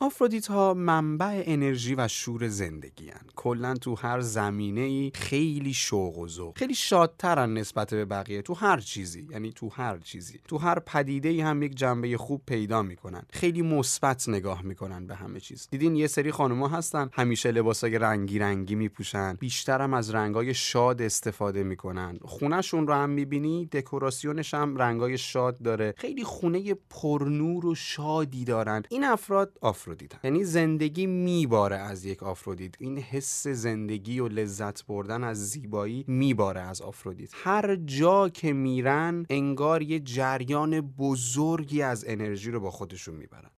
آفرودیت ها منبع انرژی و شور زندگی هن. کلا تو هر زمینه ای خیلی شوق و ذوق. خیلی شادترن نسبت به بقیه تو هر چیزی. یعنی تو هر چیزی. تو هر پدیده ای هم یک جنبه خوب پیدا می‌کنن. خیلی مثبت نگاه می‌کنن به همه چیز. دیدین یه سری خانوما هستن همیشه لباسای رنگی رنگی میپوشن. بیشترم از رنگای شاد استفاده می‌کنن. خونهشون رو هم می‌بینی دکوراسیونش هم رنگای شاد داره. خیلی خونه پرنور و شادی دارن. این افراد آفرودیت یعنی زندگی میباره از یک آفرودیت. این حس زندگی و لذت بردن از زیبایی میباره از آفرودیت. هر جا که میرن انگار یه جریان بزرگی از انرژی رو با خودشون می‌برن.